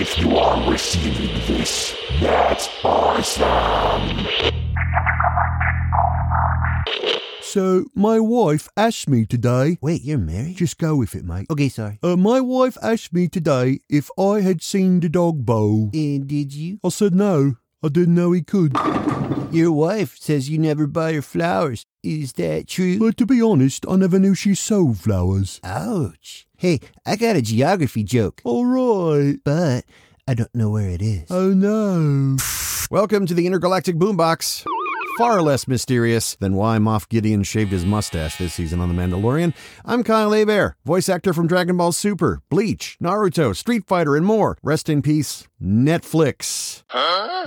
if you are receiving this, that's awesome. So, my wife asked me today. Wait, you're married? Just go with it, mate. Okay, sorry. Uh, my wife asked me today if I had seen the dog Bo. And did you? I said no. I didn't know he could. Your wife says you never buy her flowers. Is that true? But to be honest, I never knew she sold flowers. Ouch. Hey, I got a geography joke, All right. but I don't know where it is. Oh no. Welcome to the Intergalactic Boombox. Far less mysterious than why Moff Gideon shaved his mustache this season on The Mandalorian. I'm Kyle Hebert, voice actor from Dragon Ball Super, Bleach, Naruto, Street Fighter, and more. Rest in peace, Netflix.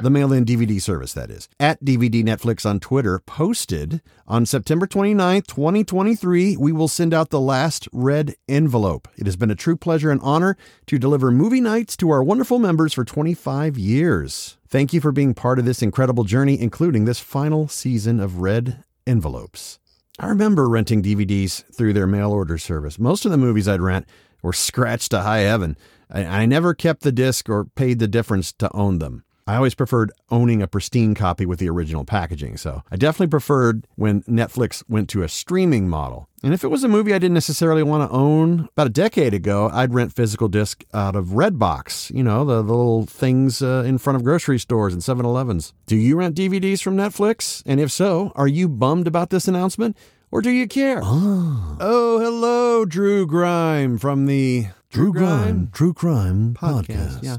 The mail in DVD service, that is. At DVD Netflix on Twitter posted on September 29th, 2023, we will send out the last red envelope. It has been a true pleasure and honor to deliver movie nights to our wonderful members for 25 years. Thank you for being part of this incredible journey, including this final season of Red Envelopes. I remember renting DVDs through their mail order service. Most of the movies I'd rent were scratched to high heaven. I, I never kept the disc or paid the difference to own them. I always preferred owning a pristine copy with the original packaging, so I definitely preferred when Netflix went to a streaming model. And if it was a movie I didn't necessarily want to own, about a decade ago, I'd rent physical disc out of Redbox, you know, the, the little things uh, in front of grocery stores and 7 Elevens. Do you rent DVDs from Netflix? And if so, are you bummed about this announcement? Or do you care? Oh, oh hello, Drew Grime from the True Grime True Crime podcast. Yeah.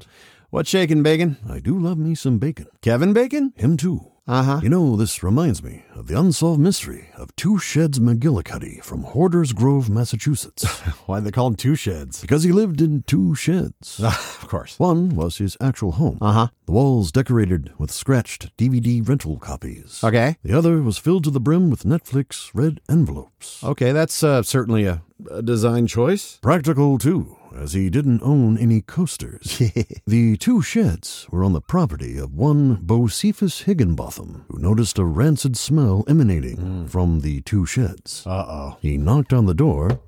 What's shaking, Bacon? I do love me some bacon. Kevin Bacon? Him too. Uh huh. You know, this reminds me of the unsolved mystery of Two Sheds McGillicuddy from Hoarders Grove, Massachusetts. Why'd they call him Two Sheds? because he lived in two sheds. of course. One was his actual home. Uh huh. The walls decorated with scratched DVD rental copies. Okay. The other was filled to the brim with Netflix red envelopes. Okay, that's uh, certainly a, a design choice. Practical, too, as he didn't own any coasters. the two sheds were on the property of one Bocephus Higginbotham, who noticed a rancid smell emanating from the two sheds. Uh oh. He knocked on the door,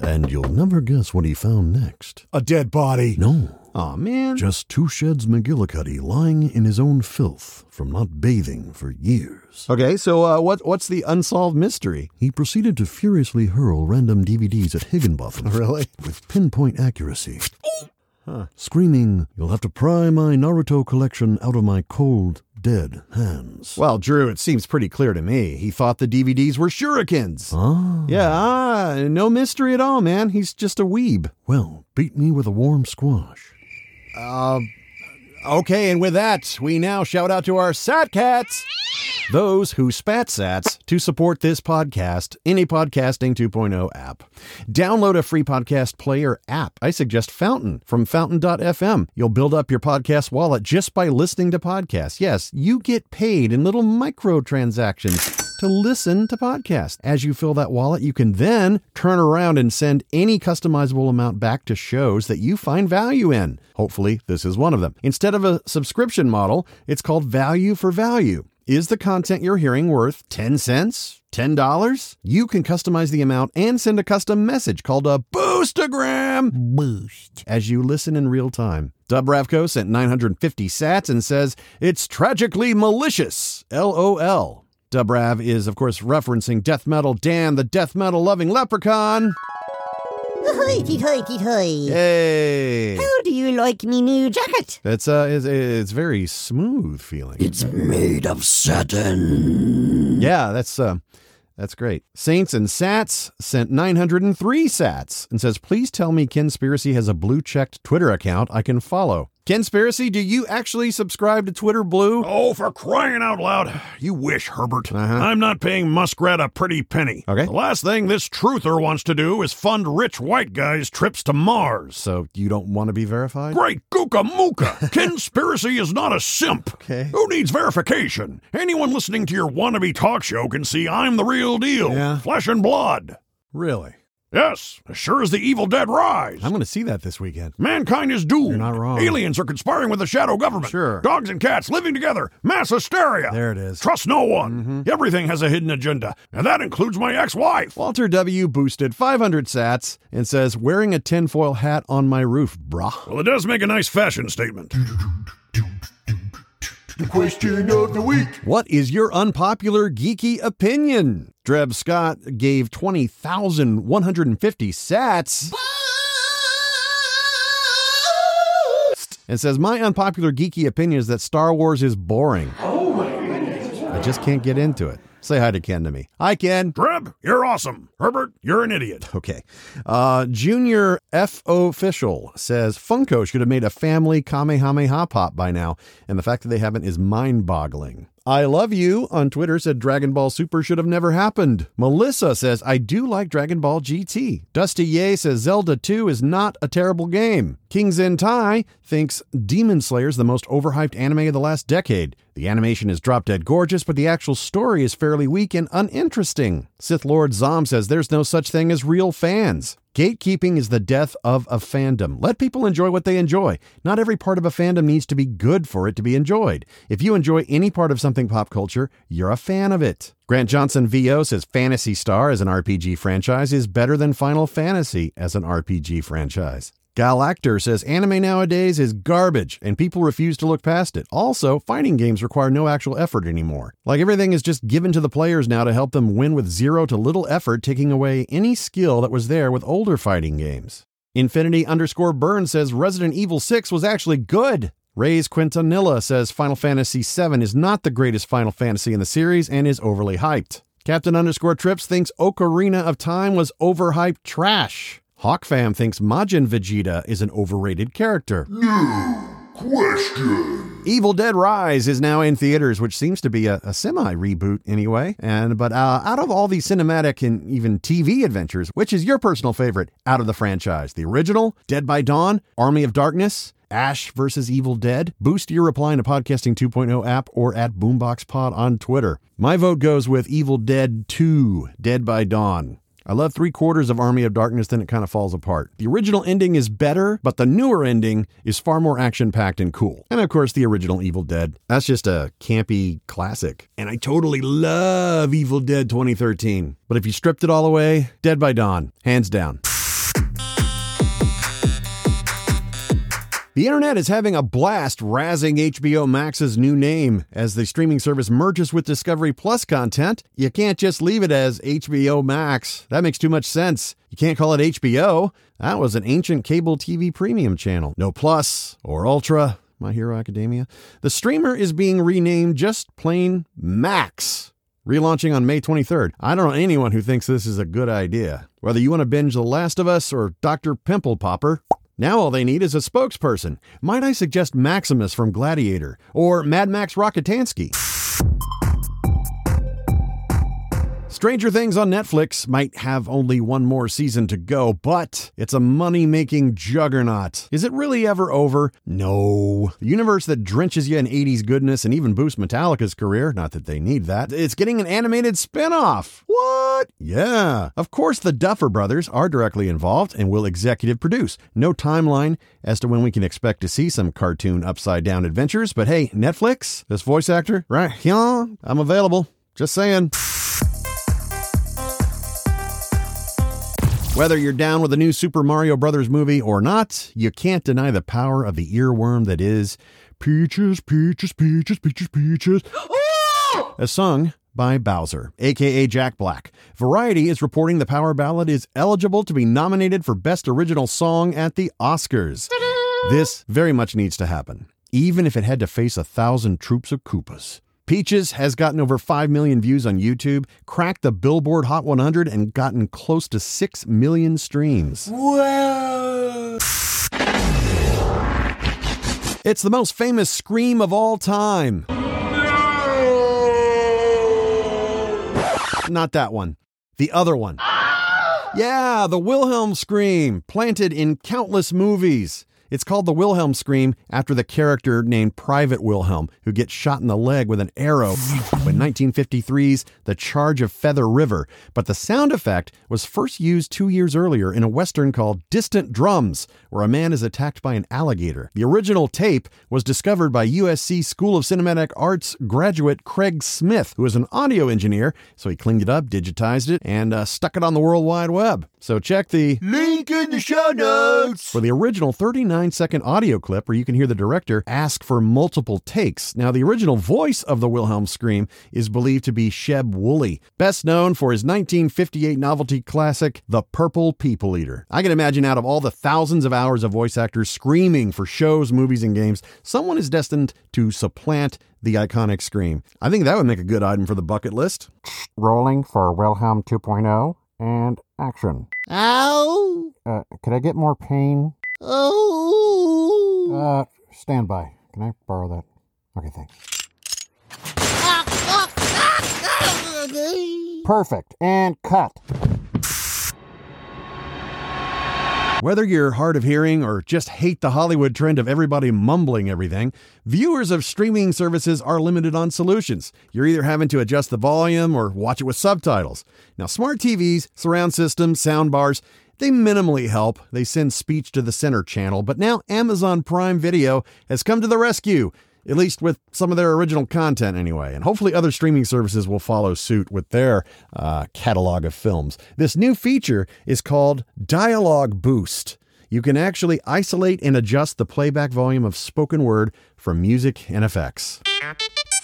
and you'll never guess what he found next. A dead body. No, Oh man. just two sheds McGillicuddy lying in his own filth from not bathing for years. Okay, so uh, what what's the unsolved mystery? He proceeded to furiously hurl random DVDs at Higginbotham. Really? With pinpoint accuracy. Screaming, You'll have to pry my Naruto collection out of my cold, dead hands. Well, Drew, it seems pretty clear to me. He thought the DVDs were shurikens. Ah. Yeah, ah, no mystery at all, man. He's just a weeb. Well, beat me with a warm squash. Um, okay, and with that, we now shout out to our Sat Cats, those who spat sats to support this podcast in a Podcasting 2.0 app. Download a free podcast player app. I suggest Fountain from fountain.fm. You'll build up your podcast wallet just by listening to podcasts. Yes, you get paid in little microtransactions to listen to podcasts. As you fill that wallet, you can then turn around and send any customizable amount back to shows that you find value in. Hopefully, this is one of them. Instead of a subscription model, it's called value for value. Is the content you're hearing worth 10 cents? $10? You can customize the amount and send a custom message called a boostagram Boost. as you listen in real time. Dub Ravco sent 950 sats and says, It's tragically malicious. LOL. Dubrav is, of course, referencing death metal Dan, the death metal loving leprechaun. Hoity toity toy. Yay! How do you like me new jacket? It's uh, it's, it's very smooth feeling. It's made of satin. Yeah, that's uh, that's great. Saints and Sats sent 903 Sats and says, "Please tell me Conspiracy has a blue checked Twitter account I can follow." Conspiracy, do you actually subscribe to Twitter Blue? Oh, for crying out loud. You wish, Herbert. Uh-huh. I'm not paying Muskrat a pretty penny. Okay. The last thing this truther wants to do is fund rich white guys' trips to Mars. So you don't want to be verified? Great gooka mooka. Conspiracy is not a simp. Okay. Who needs verification? Anyone listening to your wannabe talk show can see I'm the real deal. Yeah. Flesh and blood. Really? Yes, as sure as the Evil Dead rise. I'm going to see that this weekend. Mankind is doomed. You're not wrong. Aliens are conspiring with the shadow government. Sure. Dogs and cats living together. Mass hysteria. There it is. Trust no one. Mm-hmm. Everything has a hidden agenda, and that includes my ex-wife. Walter W. boosted 500 sats and says, wearing a tinfoil hat on my roof, brah. Well, it does make a nice fashion statement. The question of the week. What is your unpopular geeky opinion? Dreb Scott gave 20,150 sats and says, My unpopular geeky opinion is that Star Wars is boring. Oh my goodness. I just can't get into it. Say hi to Ken to me. Hi, Ken. Dreb, you're awesome. Herbert, you're an idiot. Okay. Uh, Junior F official says Funko should have made a family Kamehameha pop by now, and the fact that they haven't is mind boggling. I love you on Twitter said Dragon Ball Super should have never happened. Melissa says I do like Dragon Ball GT. Dusty Ye says Zelda 2 is not a terrible game. King Zen Tai thinks Demon Slayer is the most overhyped anime of the last decade. The animation is drop dead gorgeous, but the actual story is fairly weak and uninteresting. Sith Lord Zom says there's no such thing as real fans. Gatekeeping is the death of a fandom. Let people enjoy what they enjoy. Not every part of a fandom needs to be good for it to be enjoyed. If you enjoy any part of something pop culture, you're a fan of it. Grant Johnson VO says Phantasy Star as an RPG franchise is better than Final Fantasy as an RPG franchise. Galactor says anime nowadays is garbage and people refuse to look past it. Also, fighting games require no actual effort anymore. Like everything is just given to the players now to help them win with zero to little effort, taking away any skill that was there with older fighting games. Infinity underscore Burn says Resident Evil 6 was actually good. Ray's Quintanilla says Final Fantasy VII is not the greatest Final Fantasy in the series and is overly hyped. Captain underscore Trips thinks Ocarina of Time was overhyped trash. HawkFam thinks Majin Vegeta is an overrated character. Question. Evil Dead Rise is now in theaters, which seems to be a, a semi reboot anyway. And but uh, out of all these cinematic and even TV adventures, which is your personal favorite out of the franchise? The original, Dead by Dawn, Army of Darkness, Ash versus Evil Dead? Boost your reply in the Podcasting 2.0 app or at Boombox Pod on Twitter. My vote goes with Evil Dead 2, Dead by Dawn. I love three quarters of Army of Darkness, then it kind of falls apart. The original ending is better, but the newer ending is far more action packed and cool. And of course, the original Evil Dead. That's just a campy classic. And I totally love Evil Dead 2013. But if you stripped it all away, Dead by Dawn, hands down. The internet is having a blast razzing HBO Max's new name. As the streaming service merges with Discovery Plus content, you can't just leave it as HBO Max. That makes too much sense. You can't call it HBO. That was an ancient cable TV premium channel. No Plus or Ultra. My Hero Academia. The streamer is being renamed just plain Max. Relaunching on May 23rd. I don't know anyone who thinks this is a good idea. Whether you want to binge The Last of Us or Dr. Pimple Popper, now all they need is a spokesperson. Might I suggest Maximus from Gladiator or Mad Max Rockatansky? Stranger Things on Netflix might have only one more season to go, but it's a money making juggernaut. Is it really ever over? No. The universe that drenches you in 80s goodness and even boosts Metallica's career, not that they need that, it's getting an animated spin off. What? Yeah. Of course, the Duffer Brothers are directly involved and will executive produce. No timeline as to when we can expect to see some cartoon upside down adventures, but hey, Netflix, this voice actor, right? Yeah, I'm available. Just saying. Whether you're down with the new Super Mario Brothers movie or not, you can't deny the power of the earworm that is Peaches, Peaches, Peaches, Peaches, Peaches. As sung by Bowser, aka Jack Black. Variety is reporting the power ballad is eligible to be nominated for Best Original Song at the Oscars. This very much needs to happen, even if it had to face a thousand troops of Koopas. Peaches has gotten over 5 million views on YouTube, cracked the Billboard Hot 100, and gotten close to 6 million streams. Whoa! It's the most famous scream of all time. Not that one. The other one. Oh! Yeah, the Wilhelm scream, planted in countless movies. It's called the Wilhelm scream after the character named Private Wilhelm, who gets shot in the leg with an arrow in 1953's The Charge of Feather River. But the sound effect was first used two years earlier in a western called Distant Drums, where a man is attacked by an alligator. The original tape was discovered by USC School of Cinematic Arts graduate Craig Smith, who is an audio engineer, so he cleaned it up, digitized it, and uh, stuck it on the World Wide Web. So check the Link in the show notes. for the original 39 second audio clip where you can hear the director ask for multiple takes. Now, the original voice of the Wilhelm scream is believed to be Sheb Wooley, best known for his 1958 novelty classic, The Purple People Eater. I can imagine out of all the thousands of hours of voice actors screaming for shows, movies, and games, someone is destined to supplant the iconic scream. I think that would make a good item for the bucket list. Rolling for Wilhelm 2.0 and action. Ow! Uh, could I get more pain? Oh! Uh, stand by. Can I borrow that? Okay, thanks. Ah, ah, ah. Perfect. And cut. Whether you're hard of hearing or just hate the Hollywood trend of everybody mumbling everything, viewers of streaming services are limited on solutions. You're either having to adjust the volume or watch it with subtitles. Now, smart TVs, surround systems, sound bars, they minimally help. They send speech to the center channel, but now Amazon Prime Video has come to the rescue. At least with some of their original content, anyway. And hopefully, other streaming services will follow suit with their uh, catalog of films. This new feature is called Dialogue Boost. You can actually isolate and adjust the playback volume of spoken word from music and effects.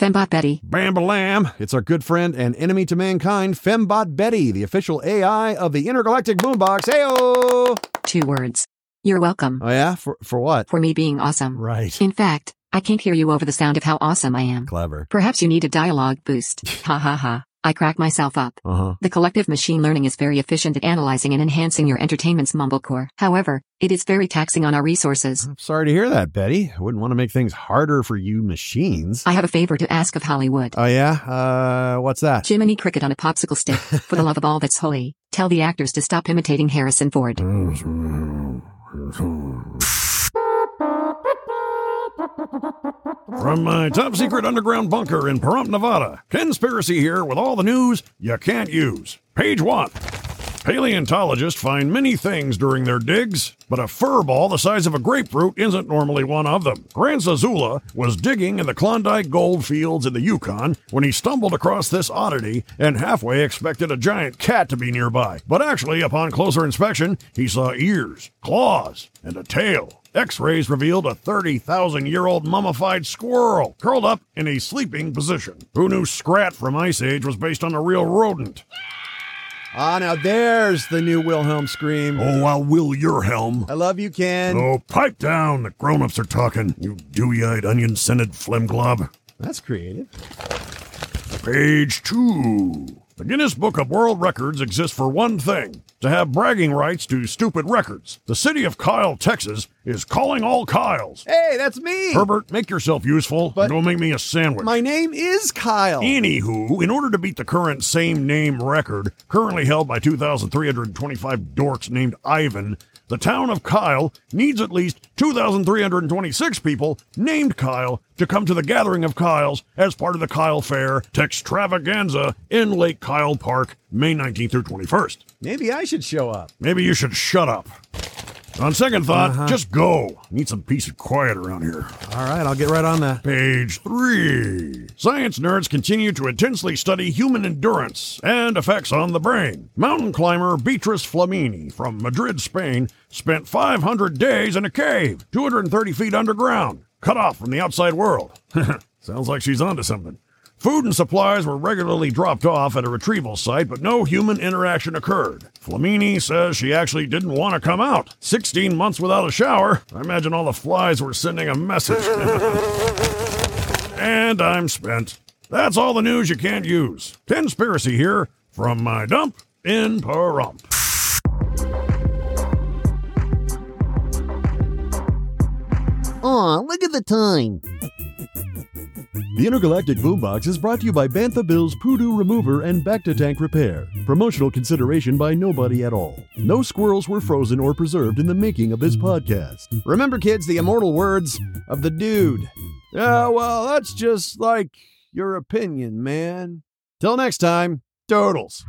Fembot Betty. Bambalam! It's our good friend and enemy to mankind, Fembot Betty, the official AI of the Intergalactic Boombox. Heyo! Two words. You're welcome. Oh yeah, for for what? For me being awesome. Right. In fact, I can't hear you over the sound of how awesome I am. Clever. Perhaps you need a dialogue boost. ha ha ha. I crack myself up. Uh huh. The collective machine learning is very efficient at analyzing and enhancing your entertainment's mumblecore. However, it is very taxing on our resources. Sorry to hear that, Betty. I wouldn't want to make things harder for you machines. I have a favor to ask of Hollywood. Oh yeah? Uh, what's that? Jiminy Cricket on a popsicle stick. For the love of all that's holy, tell the actors to stop imitating Harrison Ford. From my top secret underground bunker in Pahrump, Nevada, Conspiracy here with all the news you can't use. Page 1. Paleontologists find many things during their digs, but a fur ball the size of a grapefruit isn't normally one of them. Grant Zazula was digging in the Klondike gold fields in the Yukon when he stumbled across this oddity and halfway expected a giant cat to be nearby. But actually, upon closer inspection, he saw ears, claws, and a tail. X rays revealed a 30,000 year old mummified squirrel curled up in a sleeping position. Who knew Scrat from Ice Age was based on a real rodent? Ah, now there's the new Wilhelm scream. Oh, I'll will your helm. I love you, Ken. Oh, pipe down. The grown ups are talking. You dewy eyed, onion scented phlegm glob. That's creative. Page two. The Guinness Book of World Records exists for one thing to have bragging rights to stupid records. The city of Kyle, Texas is calling all Kyles. Hey, that's me. Herbert, make yourself useful But- and go make me a sandwich. My name is Kyle. Anywho, in order to beat the current same name record, currently held by 2,325 dorks named Ivan, the town of Kyle needs at least 2,326 people named Kyle to come to the gathering of Kyles as part of the Kyle Fair Textravaganza in Lake Kyle Park, May 19th through 21st. Maybe I should show up. Maybe you should shut up. On second thought, uh-huh. just go. Need some peace and quiet around here. All right, I'll get right on that. Page 3. Science nerds continue to intensely study human endurance and effects on the brain. Mountain climber Beatrice Flamini from Madrid, Spain, spent 500 days in a cave, 230 feet underground, cut off from the outside world. Sounds like she's onto something. Food and supplies were regularly dropped off at a retrieval site, but no human interaction occurred. Flamini says she actually didn't want to come out. 16 months without a shower. I imagine all the flies were sending a message. and I'm spent. That's all the news you can't use. Conspiracy here from my dump in Pahrump. Aw, look at the time. The Intergalactic Boombox is brought to you by Bantha Bill's Poodoo Remover and Bacta Tank Repair. Promotional consideration by nobody at all. No squirrels were frozen or preserved in the making of this podcast. Remember, kids, the immortal words of the dude. Yeah, well, that's just like your opinion, man. Till next time, Totals.